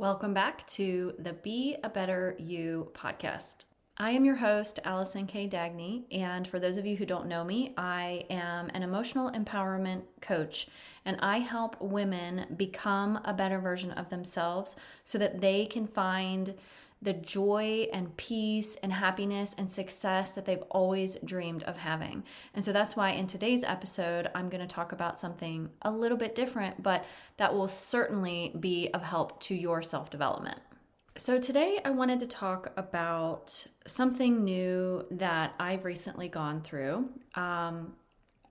Welcome back to the Be a Better You podcast. I am your host, Allison K. Dagney, and for those of you who don't know me, I am an emotional empowerment coach and I help women become a better version of themselves so that they can find the joy and peace and happiness and success that they've always dreamed of having. And so that's why in today's episode, I'm going to talk about something a little bit different, but that will certainly be of help to your self development. So, today I wanted to talk about something new that I've recently gone through. Um,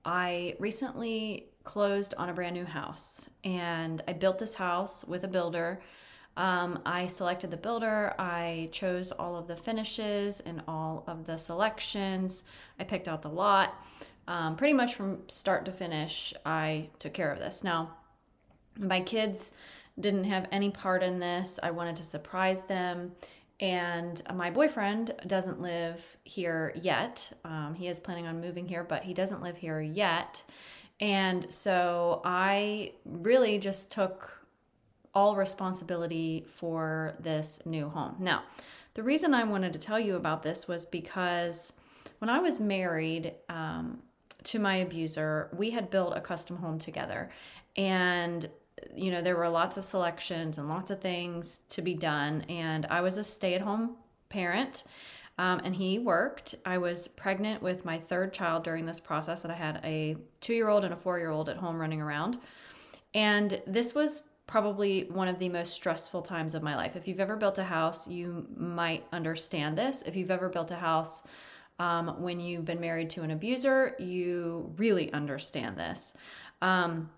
I recently closed on a brand new house and I built this house with a builder um, I selected the builder, I chose all of the finishes and all of the selections, I picked out the lot. Um, pretty much from start to finish, I took care of this. Now, my kids didn't have any part in this. I wanted to surprise them. And my boyfriend doesn't live here yet. Um, he is planning on moving here, but he doesn't live here yet. And so I really just took all responsibility for this new home. Now, the reason I wanted to tell you about this was because when I was married um, to my abuser, we had built a custom home together. And you know, there were lots of selections and lots of things to be done. And I was a stay at home parent. Um, and he worked. I was pregnant with my third child during this process, and I had a two year old and a four year old at home running around. And this was probably one of the most stressful times of my life. If you've ever built a house, you might understand this. If you've ever built a house um, when you've been married to an abuser, you really understand this. Um,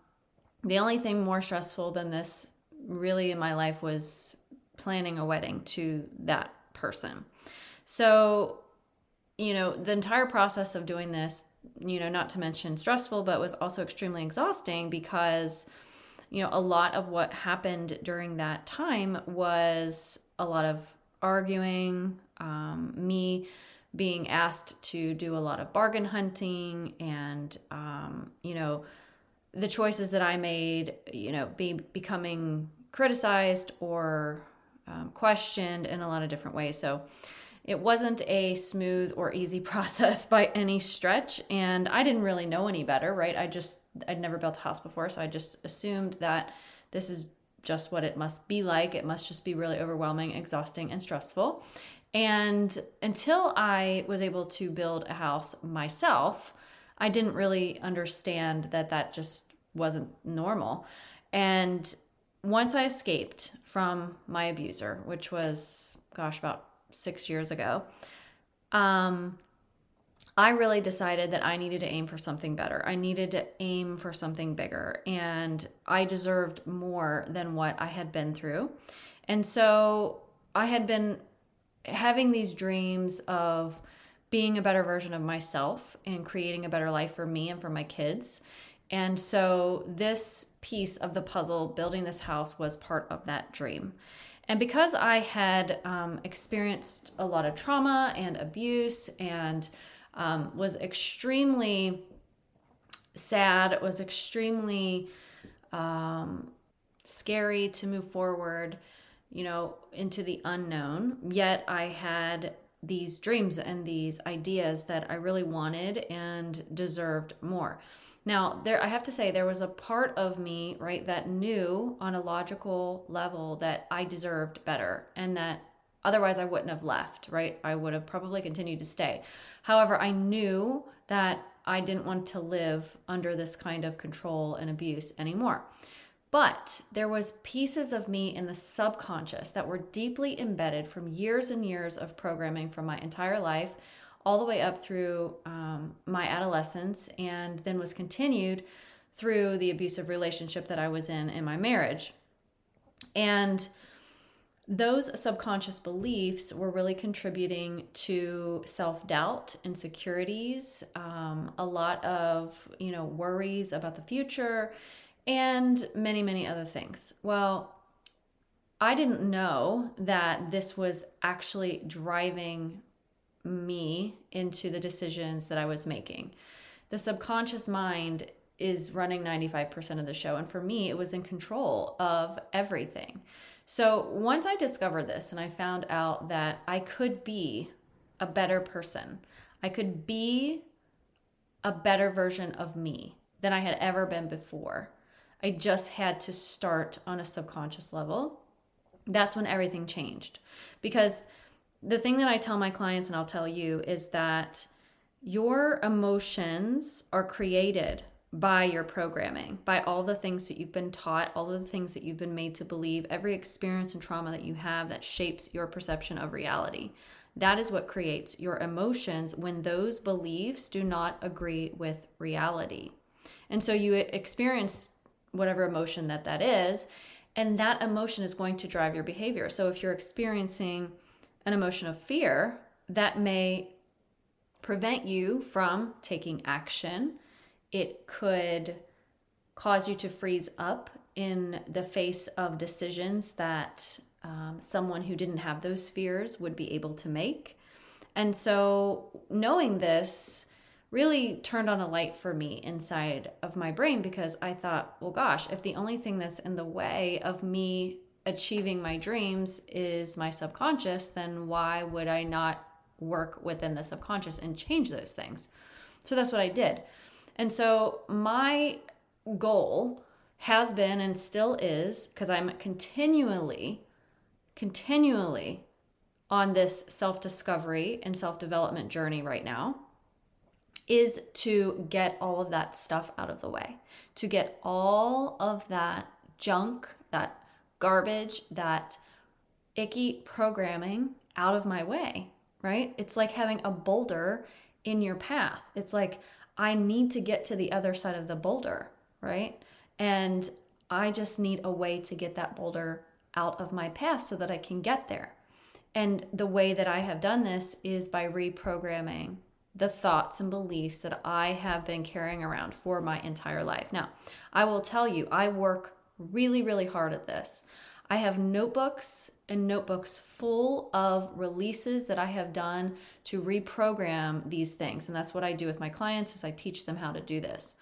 the only thing more stressful than this, really, in my life was planning a wedding to that person. So, you know, the entire process of doing this, you know, not to mention stressful, but was also extremely exhausting because you know, a lot of what happened during that time was a lot of arguing, um, me being asked to do a lot of bargain hunting, and, um, you know, the choices that I made, you know, be becoming criticized or um, questioned in a lot of different ways. So, it wasn't a smooth or easy process by any stretch, and I didn't really know any better, right? I just, I'd never built a house before, so I just assumed that this is just what it must be like. It must just be really overwhelming, exhausting, and stressful. And until I was able to build a house myself, I didn't really understand that that just wasn't normal. And once I escaped from my abuser, which was, gosh, about six years ago, um, I really decided that I needed to aim for something better. I needed to aim for something bigger, and I deserved more than what I had been through. And so I had been having these dreams of being a better version of myself and creating a better life for me and for my kids. And so this piece of the puzzle, building this house, was part of that dream. And because I had um, experienced a lot of trauma and abuse and um, was extremely sad, was extremely um, scary to move forward, you know, into the unknown, yet I had these dreams and these ideas that I really wanted and deserved more. Now, there I have to say there was a part of me, right, that knew on a logical level that I deserved better and that otherwise I wouldn't have left, right? I would have probably continued to stay. However, I knew that I didn't want to live under this kind of control and abuse anymore. But there was pieces of me in the subconscious that were deeply embedded from years and years of programming from my entire life all the way up through um, my adolescence and then was continued through the abusive relationship that I was in in my marriage. And those subconscious beliefs were really contributing to self-doubt insecurities um, a lot of you know worries about the future and many many other things well i didn't know that this was actually driving me into the decisions that I was making. The subconscious mind is running 95% of the show. And for me, it was in control of everything. So once I discovered this and I found out that I could be a better person, I could be a better version of me than I had ever been before. I just had to start on a subconscious level. That's when everything changed. Because the thing that I tell my clients, and I'll tell you, is that your emotions are created by your programming, by all the things that you've been taught, all of the things that you've been made to believe, every experience and trauma that you have that shapes your perception of reality. That is what creates your emotions when those beliefs do not agree with reality. And so you experience whatever emotion that that is, and that emotion is going to drive your behavior. So if you're experiencing an emotion of fear, that may prevent you from taking action. It could cause you to freeze up in the face of decisions that um, someone who didn't have those fears would be able to make. And so, knowing this really turned on a light for me inside of my brain because I thought, well, gosh, if the only thing that's in the way of me achieving my dreams is my subconscious, then why would I not work within the subconscious and change those things? So that's what I did. And so my goal has been and still is because I'm continually, continually on this self discovery and self development journey right now is to get all of that stuff out of the way, to get all of that junk, that garbage, that icky programming out of my way, right? It's like having a boulder in your path. It's like, I need to get to the other side of the boulder, right? And I just need a way to get that boulder out of my path so that I can get there. And the way that I have done this is by reprogramming the thoughts and beliefs that I have been carrying around for my entire life. Now, I will tell you, I work really, really hard at this. I have notebooks and notebooks full of releases that I have done to reprogram these things. And that's what I do with my clients is I teach them how to do this.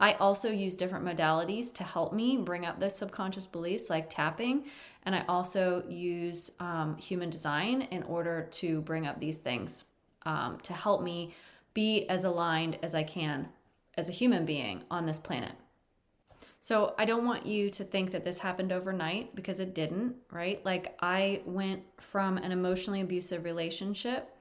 I also use different modalities to help me bring up those subconscious beliefs like tapping. And I also use um, human design in order to bring up these things um, to help me be as aligned as I can as a human being on this planet. So I don't want you to think that this happened overnight because it didn't, right? Like I went from an emotionally abusive relationship.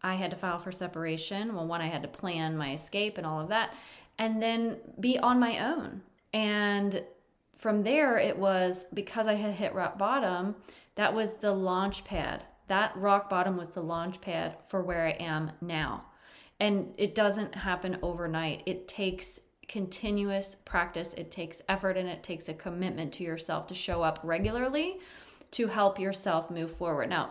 I had to file for separation. Well, one, I had to plan my escape and all of that, and then be on my own. And from there, it was because I had hit rock bottom, that was the launch pad that rock bottom was the launch pad for where I am now. And it doesn't happen overnight. It takes continuous practice, it takes effort, and it takes a commitment to yourself to show up regularly to help yourself move forward. Now,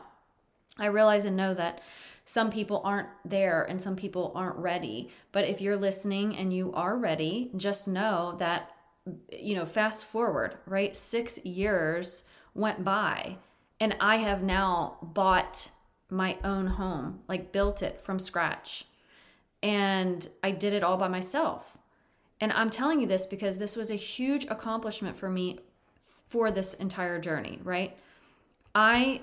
I realize and know that some people aren't there and some people aren't ready. But if you're listening and you are ready, just know that, you know, fast forward, right? Six years went by and I have now bought my own home, like built it from scratch. And I did it all by myself. And I'm telling you this because this was a huge accomplishment for me for this entire journey, right? I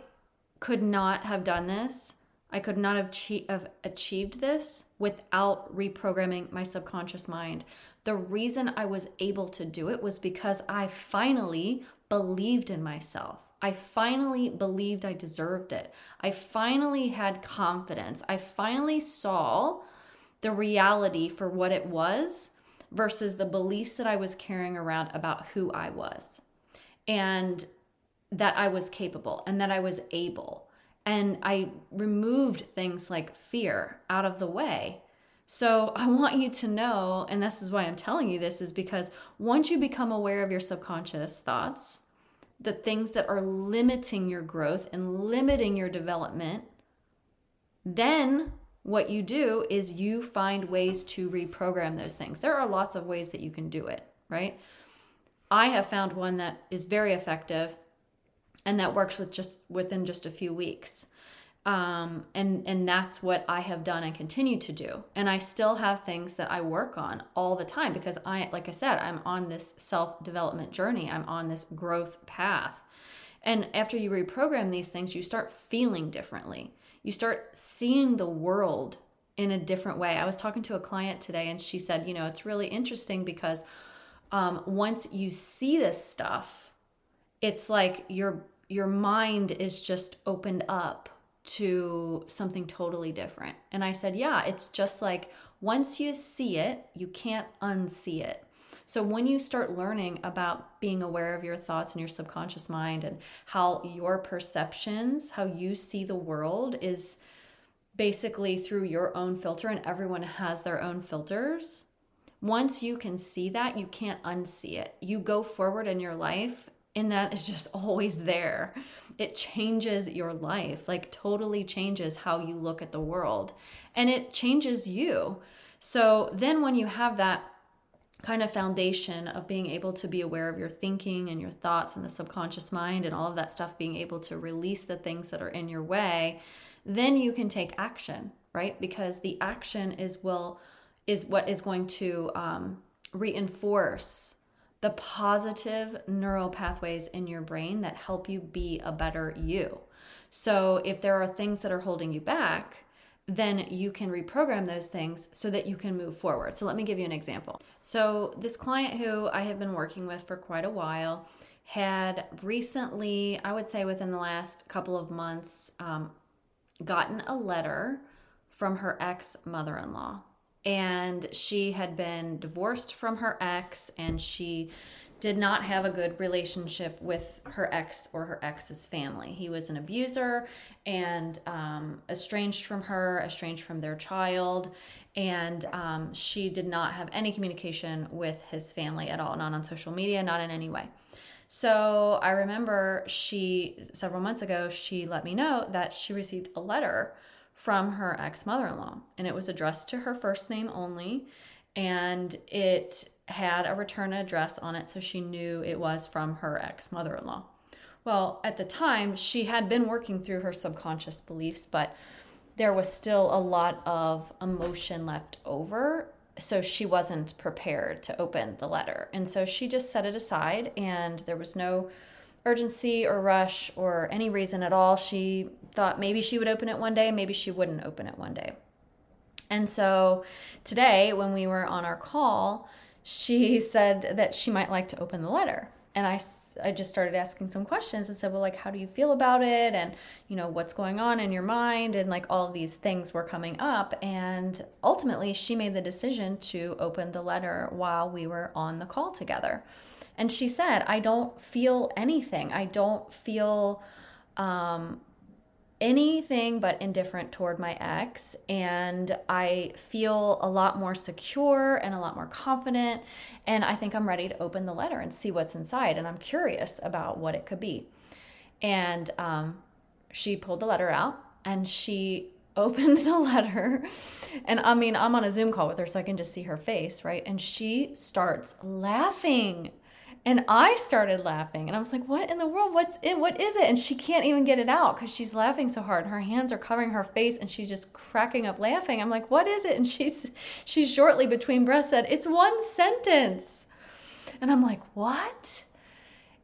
could not have done this. I could not have, che- have achieved this without reprogramming my subconscious mind. The reason I was able to do it was because I finally believed in myself. I finally believed I deserved it. I finally had confidence. I finally saw the reality for what it was versus the beliefs that I was carrying around about who I was and that I was capable and that I was able. And I removed things like fear out of the way. So I want you to know, and this is why I'm telling you this, is because once you become aware of your subconscious thoughts, the things that are limiting your growth and limiting your development, then what you do is you find ways to reprogram those things. There are lots of ways that you can do it, right? I have found one that is very effective and that works with just within just a few weeks um, and and that's what I have done and continue to do. And I still have things that I work on all the time because I, like I said, I'm on this self development journey. I'm on this growth path, And after you reprogram these things, you start feeling differently. You start seeing the world in a different way. I was talking to a client today and she said, you know, it's really interesting because um, once you see this stuff, it's like your your mind is just opened up to something totally different. And I said, yeah, it's just like once you see it, you can't unsee it. So when you start learning about being aware of your thoughts and your subconscious mind and how your perceptions, how you see the world is basically through your own filter and everyone has their own filters. Once you can see that, you can't unsee it. You go forward in your life and that is just always there. It changes your life, like totally changes how you look at the world and it changes you. So then when you have that kind of foundation of being able to be aware of your thinking and your thoughts and the subconscious mind and all of that stuff being able to release the things that are in your way, then you can take action, right? Because the action is will is what is going to um, reinforce the positive neural pathways in your brain that help you be a better you. So, if there are things that are holding you back, then you can reprogram those things so that you can move forward. So, let me give you an example. So, this client who I have been working with for quite a while had recently, I would say within the last couple of months, um, gotten a letter from her ex mother in law and she had been divorced from her ex and she did not have a good relationship with her ex or her ex's family. He was an abuser and um, estranged from her, estranged from their child, and um, she did not have any communication with his family at all, not on social media, not in any way. So I remember she, several months ago, she let me know that she received a letter from her ex mother in law. And it was addressed to her first name only. And it had a return address on it, so she knew it was from her ex mother in law. Well, at the time, she had been working through her subconscious beliefs, but there was still a lot of emotion left over. So she wasn't prepared to open the letter. And so she just set it aside, and there was no urgency or rush or any reason at all. She thought maybe she would open it one day, maybe she wouldn't open it one day. And so today, when we were on our call, she said that she might like to open the letter. And I, I just started asking some questions and said, Well, like, how do you feel about it? And, you know, what's going on in your mind? And like all these things were coming up. And ultimately, she made the decision to open the letter while we were on the call together. And she said, I don't feel anything. I don't feel um, anything but indifferent toward my ex. And I feel a lot more secure and a lot more confident. And I think I'm ready to open the letter and see what's inside. And I'm curious about what it could be. And um, she pulled the letter out and she opened the letter. And I mean, I'm on a Zoom call with her, so I can just see her face, right? And she starts laughing and I started laughing and I was like, what in the world? What's it? What is it? And she can't even get it out because she's laughing so hard. Her hands are covering her face and she's just cracking up laughing. I'm like, what is it? And she's she shortly between breaths said, It's one sentence. And I'm like, what?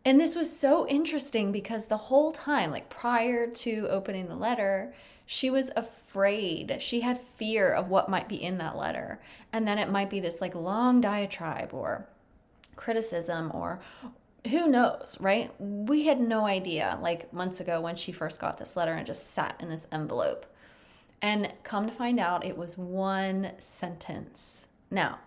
And this was so interesting because the whole time, like prior to opening the letter, she was afraid. She had fear of what might be in that letter. And then it might be this like long diatribe or criticism or who knows, right? We had no idea like months ago when she first got this letter and just sat in this envelope. And come to find out, it was one sentence. Now,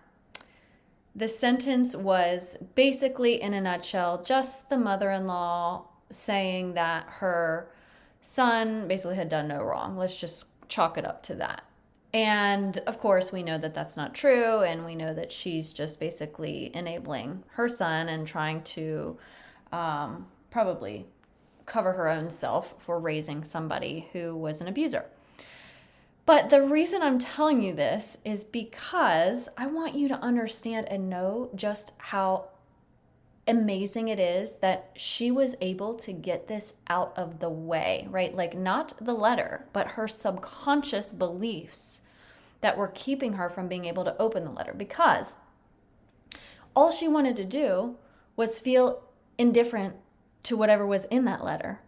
the sentence was basically, in a nutshell, just the mother in law saying that her son basically had done no wrong. Let's just chalk it up to that. And of course, we know that that's not true. And we know that she's just basically enabling her son and trying to um, probably cover her own self for raising somebody who was an abuser. But the reason I'm telling you this is because I want you to understand and know just how amazing it is that she was able to get this out of the way, right? Like, not the letter, but her subconscious beliefs that were keeping her from being able to open the letter because all she wanted to do was feel indifferent to whatever was in that letter.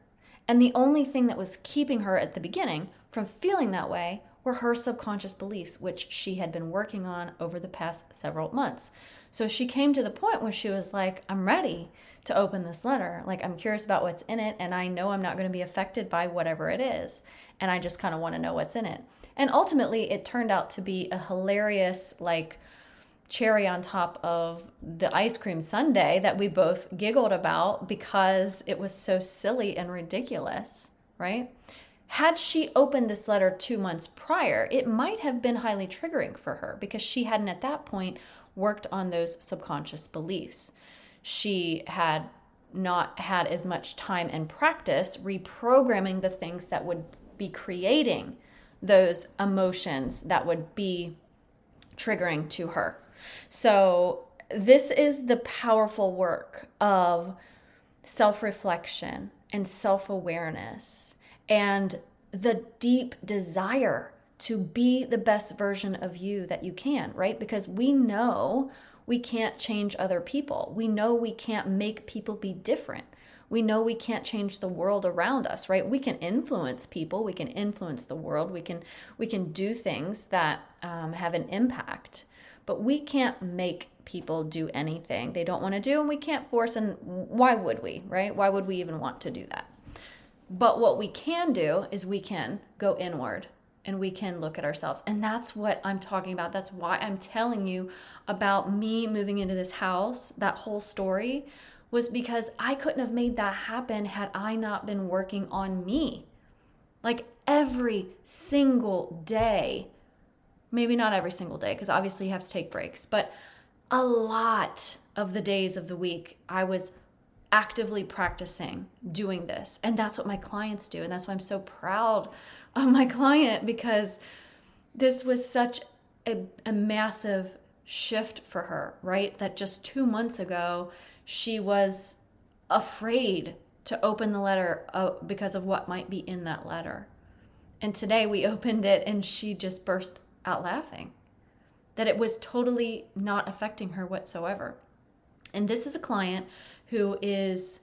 And the only thing that was keeping her at the beginning from feeling that way were her subconscious beliefs, which she had been working on over the past several months. So she came to the point where she was like, I'm ready to open this letter. Like, I'm curious about what's in it, and I know I'm not going to be affected by whatever it is. And I just kind of want to know what's in it. And ultimately, it turned out to be a hilarious, like, cherry on top of the ice cream sundae that we both giggled about because it was so silly and ridiculous, right? Had she opened this letter two months prior, it might have been highly triggering for her because she hadn't at that point worked on those subconscious beliefs. She had not had as much time and practice reprogramming the things that would be creating those emotions that would be triggering to her. So, this is the powerful work of self reflection and self awareness and the deep desire to be the best version of you that you can, right? Because we know we can't change other people. We know we can't make people be different. We know we can't change the world around us, right? We can influence people, we can influence the world, we can we can do things that um, have an impact, but we can't make people do anything they don't want to do, and we can't force. And why would we, right? Why would we even want to do that? But what we can do is we can go inward and we can look at ourselves. And that's what I'm talking about. That's why I'm telling you about me moving into this house. That whole story was because I couldn't have made that happen had I not been working on me. Like every single day, maybe not every single day, because obviously you have to take breaks, but a lot of the days of the week, I was actively practicing doing this. And that's what my clients do. And that's why I'm so proud of my client because this was such a, a massive shift for her, right? That just two months ago, she was afraid to open the letter uh, because of what might be in that letter. And today we opened it and she just burst out laughing. That it was totally not affecting her whatsoever. And this is a client who is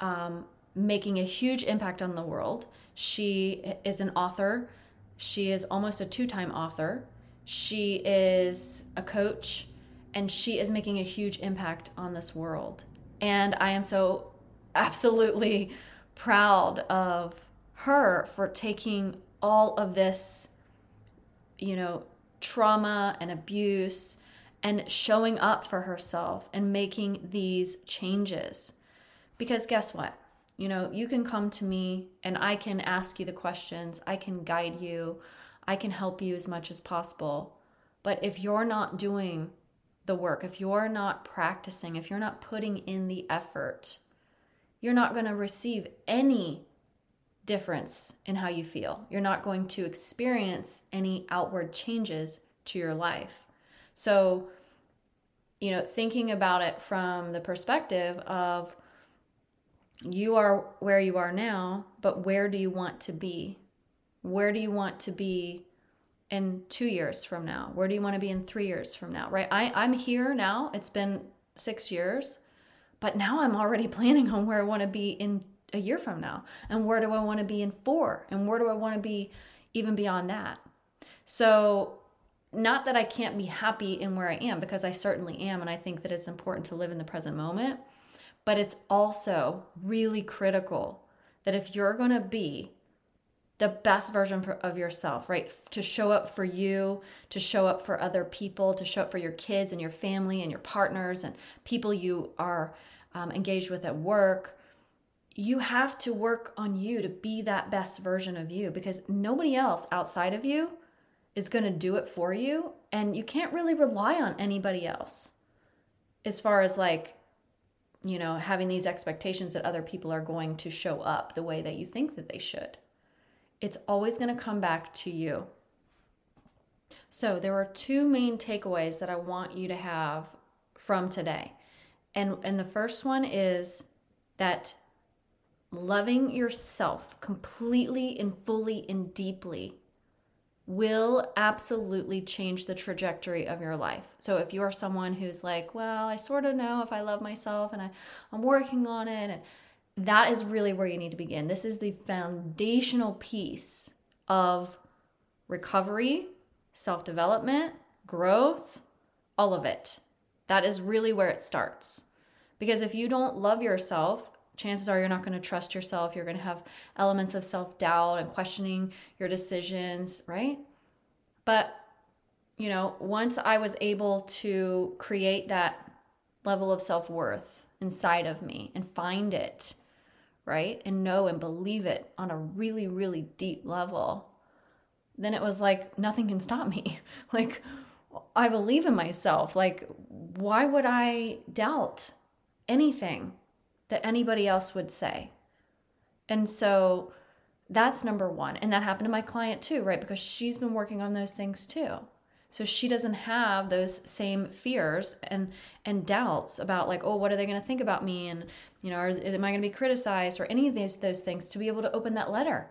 um, making a huge impact on the world. She is an author. She is almost a two time author. She is a coach and she is making a huge impact on this world. And I am so absolutely proud of her for taking all of this, you know, trauma and abuse and showing up for herself and making these changes. Because guess what? You know, you can come to me and I can ask you the questions, I can guide you, I can help you as much as possible. But if you're not doing the work, if you're not practicing, if you're not putting in the effort, you're not going to receive any difference in how you feel. You're not going to experience any outward changes to your life. So, you know, thinking about it from the perspective of you are where you are now, but where do you want to be? Where do you want to be in two years from now? Where do you want to be in three years from now? Right? I, I'm here now. It's been six years, but now I'm already planning on where I want to be in a year from now. And where do I want to be in four? And where do I want to be even beyond that? So not that I can't be happy in where I am, because I certainly am. And I think that it's important to live in the present moment. But it's also really critical that if you're going to be the best version of yourself, right? To show up for you, to show up for other people, to show up for your kids and your family and your partners and people you are um, engaged with at work. You have to work on you to be that best version of you because nobody else outside of you is going to do it for you and you can't really rely on anybody else as far as like you know having these expectations that other people are going to show up the way that you think that they should. It's always going to come back to you. So there are two main takeaways that i want you to have from today. And and the first one is that loving yourself completely and fully and deeply will absolutely change the trajectory of your life. So if you're someone who's like, well, I sort of know if I love myself and I, I'm working on it, and that is really where you need to begin. This is the foundational piece of recovery, self development, growth, all of it. That is really where it starts. Because if you don't love yourself, chances are you're not going to trust yourself. You're going to have elements of self doubt and questioning your decisions, right? But, you know, once I was able to create that level of self worth inside of me and find it, right? And know and believe it on a really, really deep level, then it was like nothing can stop me. like, I believe in myself. Like, why would I doubt anything that anybody else would say? And so that's number one. And that happened to my client too, right? Because she's been working on those things too. So she doesn't have those same fears and and doubts about like, oh, what are they going to think about me? And you know, am I going to be criticized or any of those those things to be able to open that letter,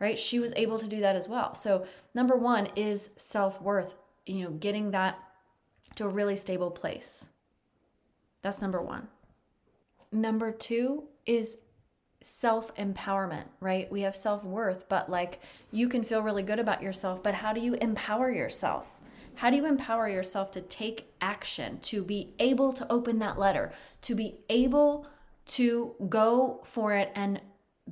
right? She was able to do that as well. So number one is self worth you know, getting that to a really stable place. That's number one. Number two is self empowerment, right? We have self worth, but like you can feel really good about yourself, but how do you empower yourself? How do you empower yourself to take action, to be able to open that letter, to be able to go for it and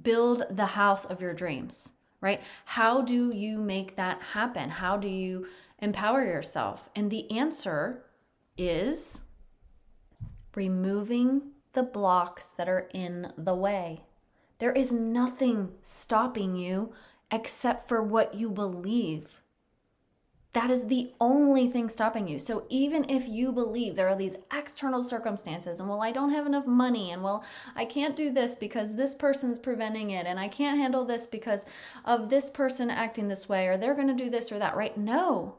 build the house of your dreams, right? How do you make that happen? How do you empower yourself? And the answer is removing the blocks that are in the way. There is nothing stopping you except for what you believe. That is the only thing stopping you. So even if you believe there are these external circumstances, and well, I don't have enough money, and well, I can't do this because this person's preventing it, and I can't handle this because of this person acting this way, or they're going to do this or that, right? No,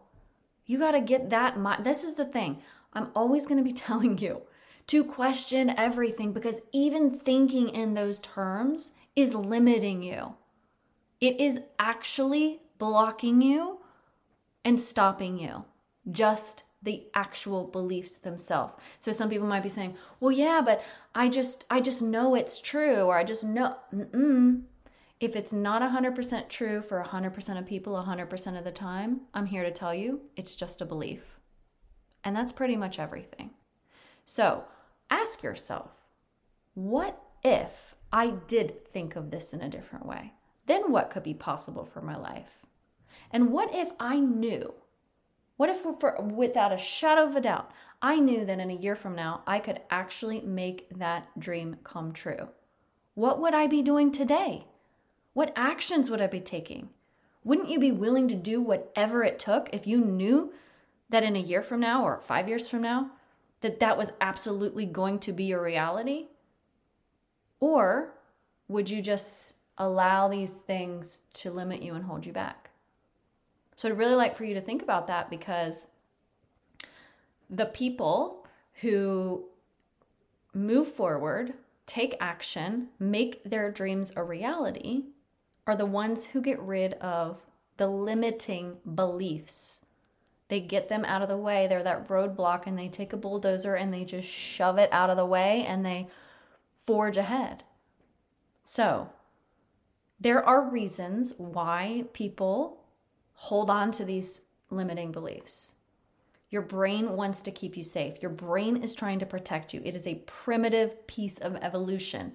you got to get that. this is the thing. I'm always going to be telling you to question everything because even thinking in those terms is limiting you. It is actually blocking you and stopping you. Just the actual beliefs themselves. So some people might be saying, "Well, yeah, but I just I just know it's true or I just know Mm-mm. If it's not 100% true for 100% of people 100% of the time, I'm here to tell you it's just a belief. And that's pretty much everything. So ask yourself, what if I did think of this in a different way? Then what could be possible for my life? And what if I knew? What if, for, without a shadow of a doubt, I knew that in a year from now, I could actually make that dream come true? What would I be doing today? What actions would I be taking? Wouldn't you be willing to do whatever it took if you knew that in a year from now or five years from now, that that was absolutely going to be a reality? Or would you just allow these things to limit you and hold you back? So I'd really like for you to think about that because the people who move forward, take action, make their dreams a reality are the ones who get rid of the limiting beliefs. They get them out of the way. They're that roadblock and they take a bulldozer and they just shove it out of the way and they forge ahead. So, there are reasons why people hold on to these limiting beliefs. Your brain wants to keep you safe. Your brain is trying to protect you. It is a primitive piece of evolution.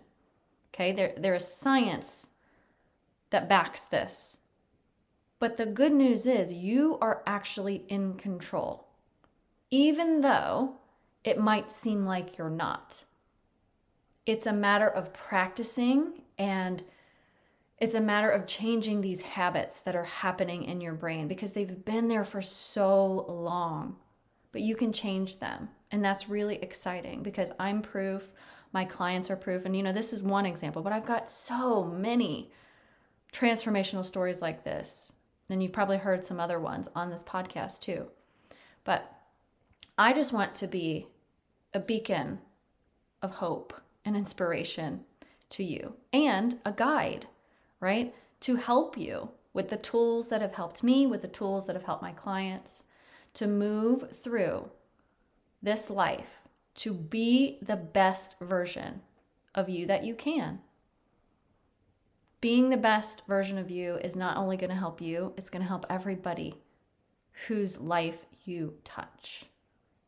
Okay, there, there is science that backs this. But the good news is you are actually in control, even though it might seem like you're not. It's a matter of practicing and it's a matter of changing these habits that are happening in your brain because they've been there for so long. But you can change them. And that's really exciting because I'm proof, my clients are proof. And you know, this is one example, but I've got so many transformational stories like this. And you've probably heard some other ones on this podcast too. But I just want to be a beacon of hope and inspiration to you and a guide, right? To help you with the tools that have helped me, with the tools that have helped my clients to move through this life to be the best version of you that you can being the best version of you is not only going to help you, it's going to help everybody whose life you touch.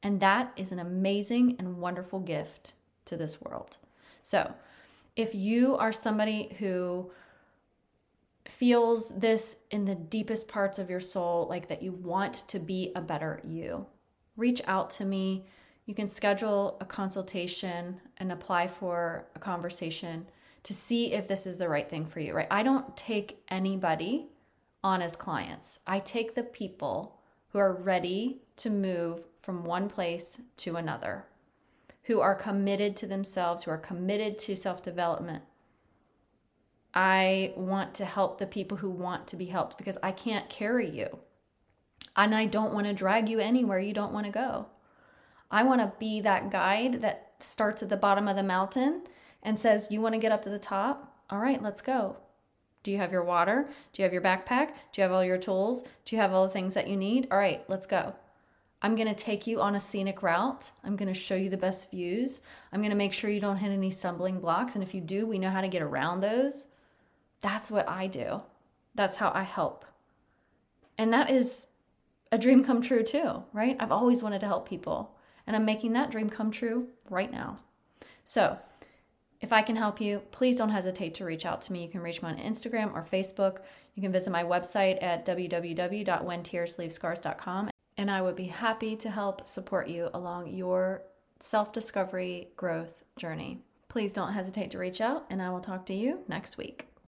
And that is an amazing and wonderful gift to this world. So, if you are somebody who feels this in the deepest parts of your soul, like that you want to be a better you, reach out to me. You can schedule a consultation and apply for a conversation to see if this is the right thing for you, right? I don't take anybody on as clients. I take the people who are ready to move from one place to another, who are committed to themselves, who are committed to self development. I want to help the people who want to be helped because I can't carry you. And I don't want to drag you anywhere you don't want to go. I want to be that guide that starts at the bottom of the mountain and says, You want to get up to the top? All right, let's go. Do you have your water? Do you have your backpack? Do you have all your tools? Do you have all the things that you need? All right, let's go. I'm going to take you on a scenic route. I'm going to show you the best views. I'm going to make sure you don't hit any stumbling blocks. And if you do, we know how to get around those. That's what I do. That's how I help. And that is a dream come true, too, right? I've always wanted to help people. And I'm making that dream come true right now. So, if I can help you, please don't hesitate to reach out to me. You can reach me on Instagram or Facebook. You can visit my website at www.whentearsleavescars.com and I would be happy to help support you along your self discovery growth journey. Please don't hesitate to reach out, and I will talk to you next week.